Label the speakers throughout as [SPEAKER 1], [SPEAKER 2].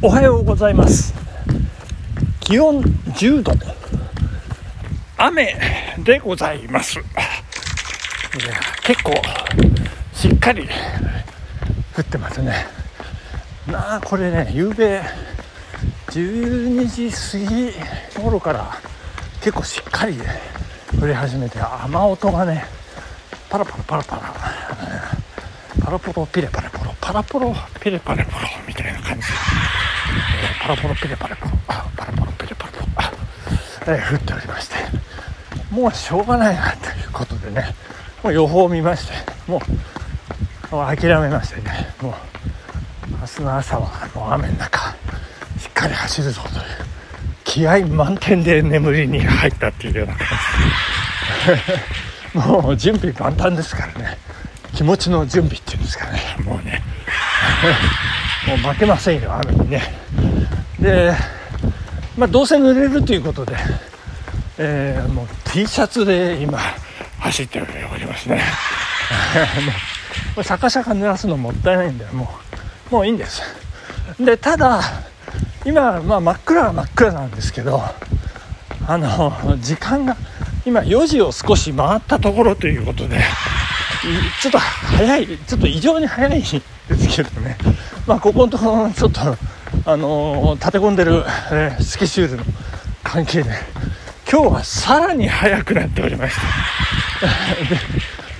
[SPEAKER 1] おはようございます。気温10度。雨でございます。結構しっかり降ってますね。なあこれね夕べ12時過ぎ頃から結構しっかり降り始めて雨音がねパラパラパラパラパラポロピレパレポロパラポロピレパレポロみたいな感じ、えー、パラポロピレパレポ。パラポロピレパレポ、えー、降っておりまして。もうしょうがないなということでね。もう予報を見ましてもう諦めましてね。もう明日の朝はもう雨の中しっかり走るぞという。気合満点で眠りに入ったっていうような感じ。もう準備万端ですからね。気持ちの準備っていうんですかね。もうね。もう負けませんよ雨にね。でまあどうせ濡れるということで、えー、もう T シャツで今走っておりますね。もうシャカシャカ濡らすのもったいないんでもうもういいんです。でただ今、まあ、真っ暗は真っ暗なんですけどあの時間が今4時を少し回ったところということでちょっと早いちょっと異常に早いですけどね。まあここのところちょっとあの立て込んでる、えー、スケジュールの関係で今日はさらに早くなっておりまし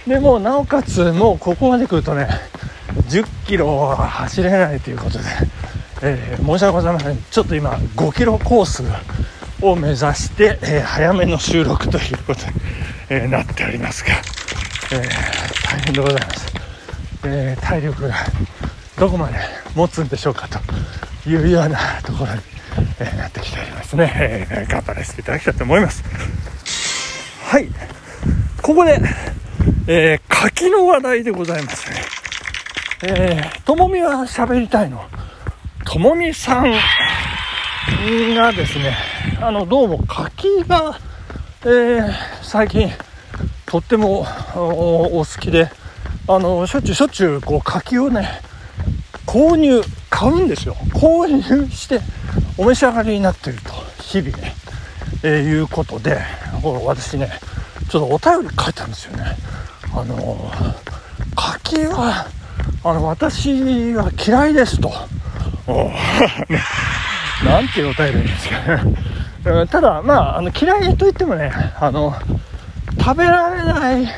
[SPEAKER 1] たでもうなおかつもうここまで来るとね10キロは走れないということでえー、申し訳ございません。ちょっと今5キロコースを目指して、えー、早めの収録ということに、えー、なっておりますが、え大変でございます、えー体力がどこまで持つんでしょうかというようなところに、えなってきておりますね、え頑張らせていただきたいと思います。はい。ここで、え柿の話題でございますね。え、ともみは喋りたいの。ともみさんがですね、あの、どうも柿が、えー、最近、とってもお好きで、あの、しょっちゅうしょっちゅう、こう、柿をね、購入、買うんですよ。購入して、お召し上がりになってると、日々ね、えー、いうことで、私ね、ちょっとお便り書いたんですよね。あの、柿は、あの、私は嫌いですと。なんていうお便りですかね。ただ、まあ、あの嫌いといってもね、あの、食べられない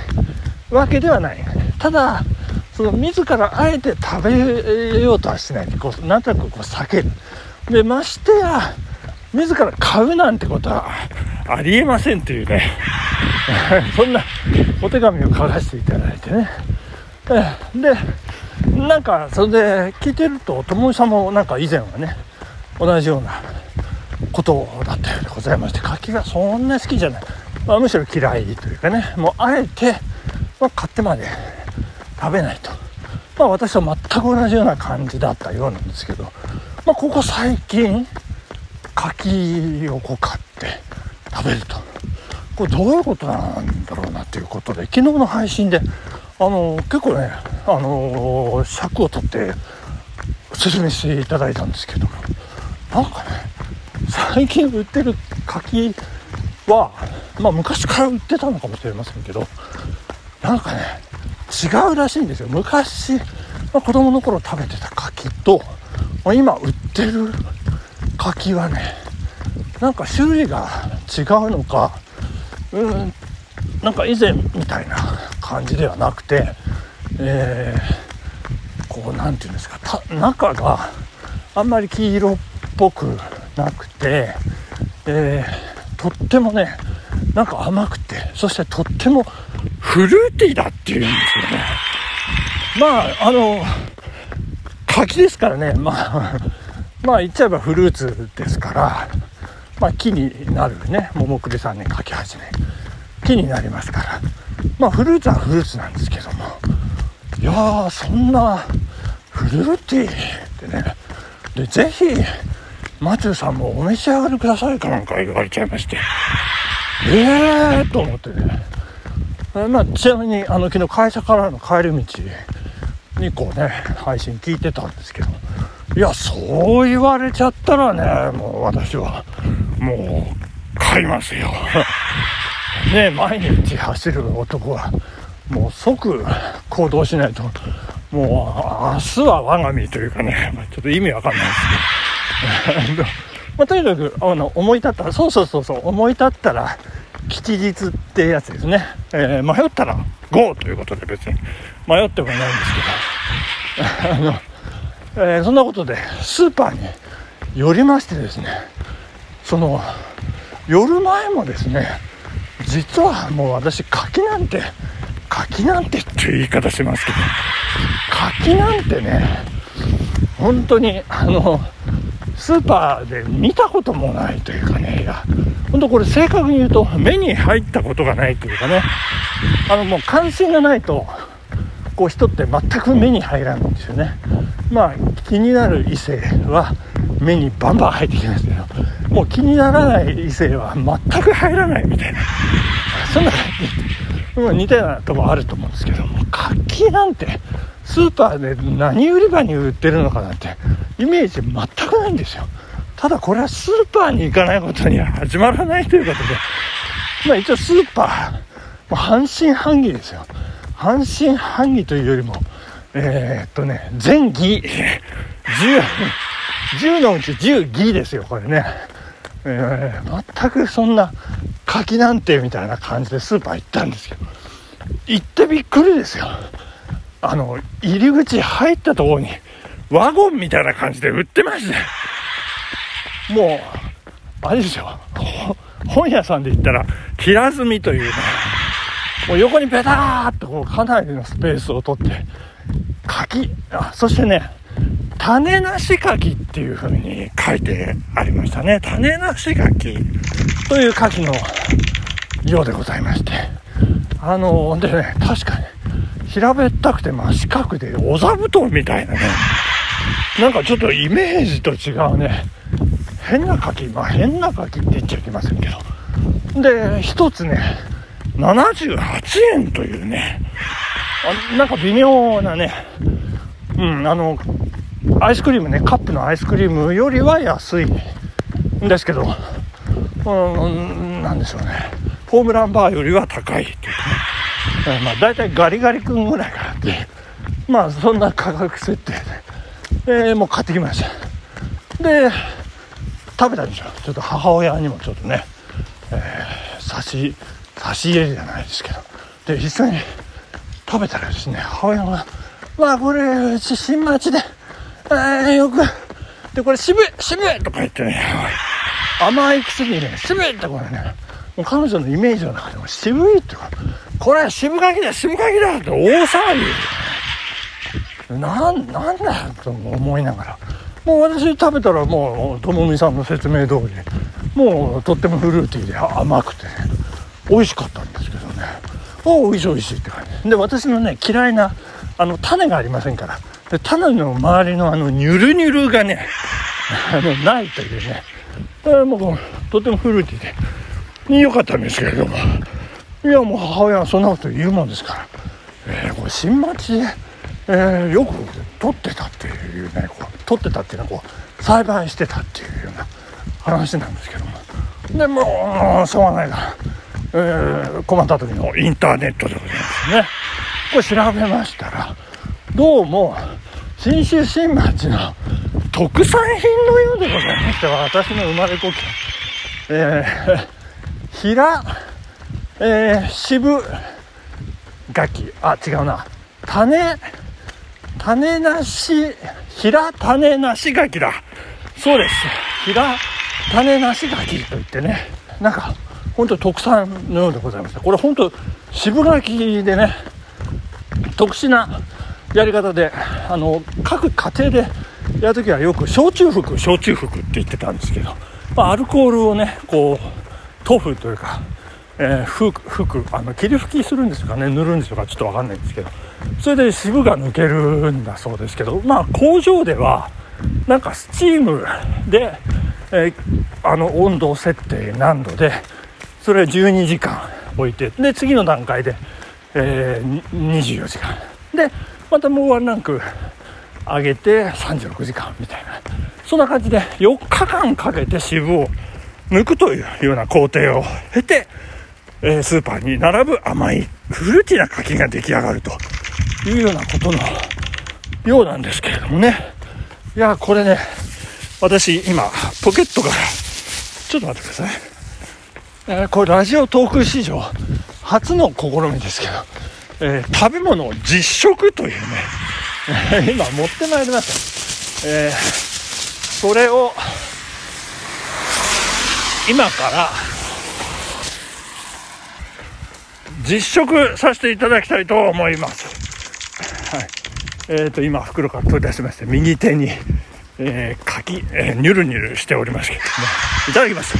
[SPEAKER 1] わけではない。ただ、その自らあえて食べようとはしない。こうなんとなくこう避ける。で、ましてや、自ら買うなんてことはありえませんというね、そんなお手紙を書かせていただいてね。で、なんかそれで聞いてるとともみさんもなんか以前はね同じようなことだったようでございまして柿がそんな好きじゃない、まあ、むしろ嫌いというかねもうあえて、まあ、買ってまで食べないと、まあ、私と全く同じような感じだったようなんですけど、まあ、ここ最近柿をこう買って食べると。これどういうことなんだろうなということで昨日の配信であの結構ねあの尺を取って説明していただいたんですけども。なんかね最近売ってる柿はまあ昔から売ってたのかもしれませんけど。なんかね違うらしいんですよ。昔、まあ、子供の頃食べてた柿と、まあ、今売ってる柿はねなんか種類が違うのかうんなんか以前みたいな感じではなくて、えー、こう何て言うんですか中があんまり黄色っぽくなくて、えー、とってもねなんか甘くてそしてとってもフルーティーだっていうんですよね。まああの柿ですからね。まあ まあ言っちゃえばフルーツですから。まあ木になるね。桃栗さんに書き始め。木になりますから。まあフルーツはフルーツなんですけども。いやーそんなフルーティーってね。でぜひマチューさんもお召し上がりくださいかなんか言われちゃいまして。えー、と思ってね。まあ、ちなみにあの昨日会社からの帰り道にこうね配信聞いてたんですけどいやそう言われちゃったらねもう私はもう買いますよ。ね毎日走る男はもう即行動しないともう明日は我が身というかね、まあ、ちょっと意味わかんないですけど。まあ、とにかくあの思い立ったらそうそうそうそう思い立ったら吉日ってやつですね、えー、迷ったら GO ということで別に迷ってもないんですけど。あの、えー、そんなことでスーパーに寄りましてですね。その寄る前もですね実はもう私柿なんて柿なんてっていう言い方しますけど柿なんてね本当にあのスーパーで見たこともないというかねいや本当これ正確に言うと目に入ったことがないというかね。あのもう関心がないとこう人って全く目に入らないんですよね。まあ気になる異性は目にバンバン入ってきますけどもう気にならない異性は全く入らないみたいな。そんな感じ、まあ、似たようなとこあると思うんですけども活気なんてスーパーで何売り場に売ってるのかなんてイメージ全くないんですよ。ただこれはスーパーに行かないことには始まらないということで。まあ一応スーパーもう半信半疑ですよ。半信半疑というよりもえー、っとね全義10 10のうち10義ですよこれね、えー、全くそんな柿なんてみたいな感じでスーパー行ったんですけど。行ってびっくりですよ。あの入り口入ったところにワゴンみたいな感じで売ってましてもうあれですよ。本屋さんで言ったら平積みというね。もう横にペターっとこうかなりのスペースを取って柿あそしてね種なし柿っていう風に書いてありましたね。種なし柿という柿のようでございまして。あのでね確かに平べったくて真四角でお座布団みたいなね。なんかちょっとイメージと違うね。変な柿まあ変な柿って言っちゃいけませんけど。で一つね78円というね。あなんか微妙なね。うんあのアイスクリームねカップのアイスクリームよりは安い。んですけどうんなんでしょうね。ホームランバーよりは高いっていうか。ね、まあ、大体ガリガリ君ぐらいかなってまあそんな価格設定、えー、もう買ってきました。で食べたんですよ。ちょっと母親にもちょっとね、えー、差し差し入れじゃないですけど。で一緒に食べたらですね母親が「まあこれうち新町で、えー、よくでこれ渋い渋い!」とか言ってね 甘いくせにね渋い！ってこれねもう彼女のイメージの中でも渋い！ってこれ渋柿だ渋柿だ！って大騒ぎ。なんなんだよと思いながら。もう私食べたらもうともみさんの説明通りもうとってもフルーティーで甘くてね美味しかったんですけどね。おお美味しい美味しいって感じ。で私のね嫌いなあの種がありませんから。で種の周りのあのニュルニュルがねあのないというね。もうとてもフルーティーで。良かったんですけれども。いやもう母親はそんなこと言うもんですから、えー、これ新町、えー、よく取ってたっていうねこう取ってたっていうのはこう栽培してたっていうような話なんですけども。でもうしょうがないから、えー、困った時のインターネットでございますね。これ調べましたらどうも信州新町の特産品のようでございまして私の生まれ故郷。えー、平えー、渋柿。あ違うな。種種なし平種なし柿だ。そうです。平種なし柿といってね。なんか本当特産のようでございました。これ本当渋柿でね特殊なやり方であの各家庭でやるときはよく焼酎服焼酎服って言ってたんですけど、まあ、アルコールをねこう豆腐というかえー、服あの霧吹きするんですかね？塗るんでしょうか？ちょっと分かんないんですけど。それで渋が抜けるんだそうですけど。まあ工場ではなんかスチームで、えー、あの温度設定何度でそれ12時間置いてで次の段階で、えー、24時間。でまたもうワンランク上げて36時間みたいな。そんな感じで4日間かけて渋を抜くというような工程を経て、えー、スーパーに並ぶ甘いフルーティーな柿が出来上がるというようなことのようなんですけれどもね。いや、これね、私今、ポケットから、ちょっと待ってください。えー、これラジオトーク史上初の試みですけど、えー、食べ物を実食というね、今持ってまいりました。えー、それを、今から実食させていただきたいと思います。はい。えーと、今袋から取り出しまして、右手に、えー、柿、えー、ニュルニュルしておりますけどね。いただきます。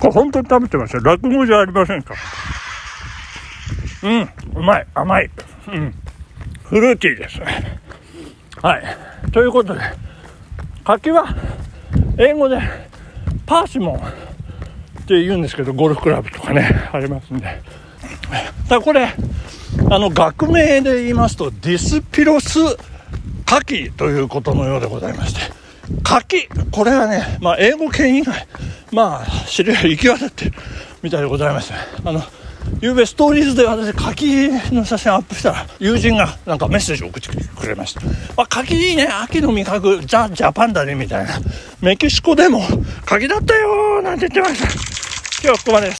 [SPEAKER 1] これ本当に食べてますよ。落語じゃありませんか。うん、うまい、甘い。うん、フルーティーですね。はい。ということで、柿は、英語で、パーシモンって言うんですけど、ゴルフクラブとかね、ありますんで。だこれ、あの、学名で言いますと、ディスピロスカキということのようでございまして、柿、これはね、まあ、英語圏以外、まあ、知り合い行き渡ってるみたいでございまして、あの、ゆうべストーリーズで私、柿の写真アップしたら、友人がなんかメッセージを送ってくれました。まあ、柿いいね、秋の味覚、ザ・ジャパンだね、みたいな。メキシコでも柿だったよなんて言ってました。今日はここまで。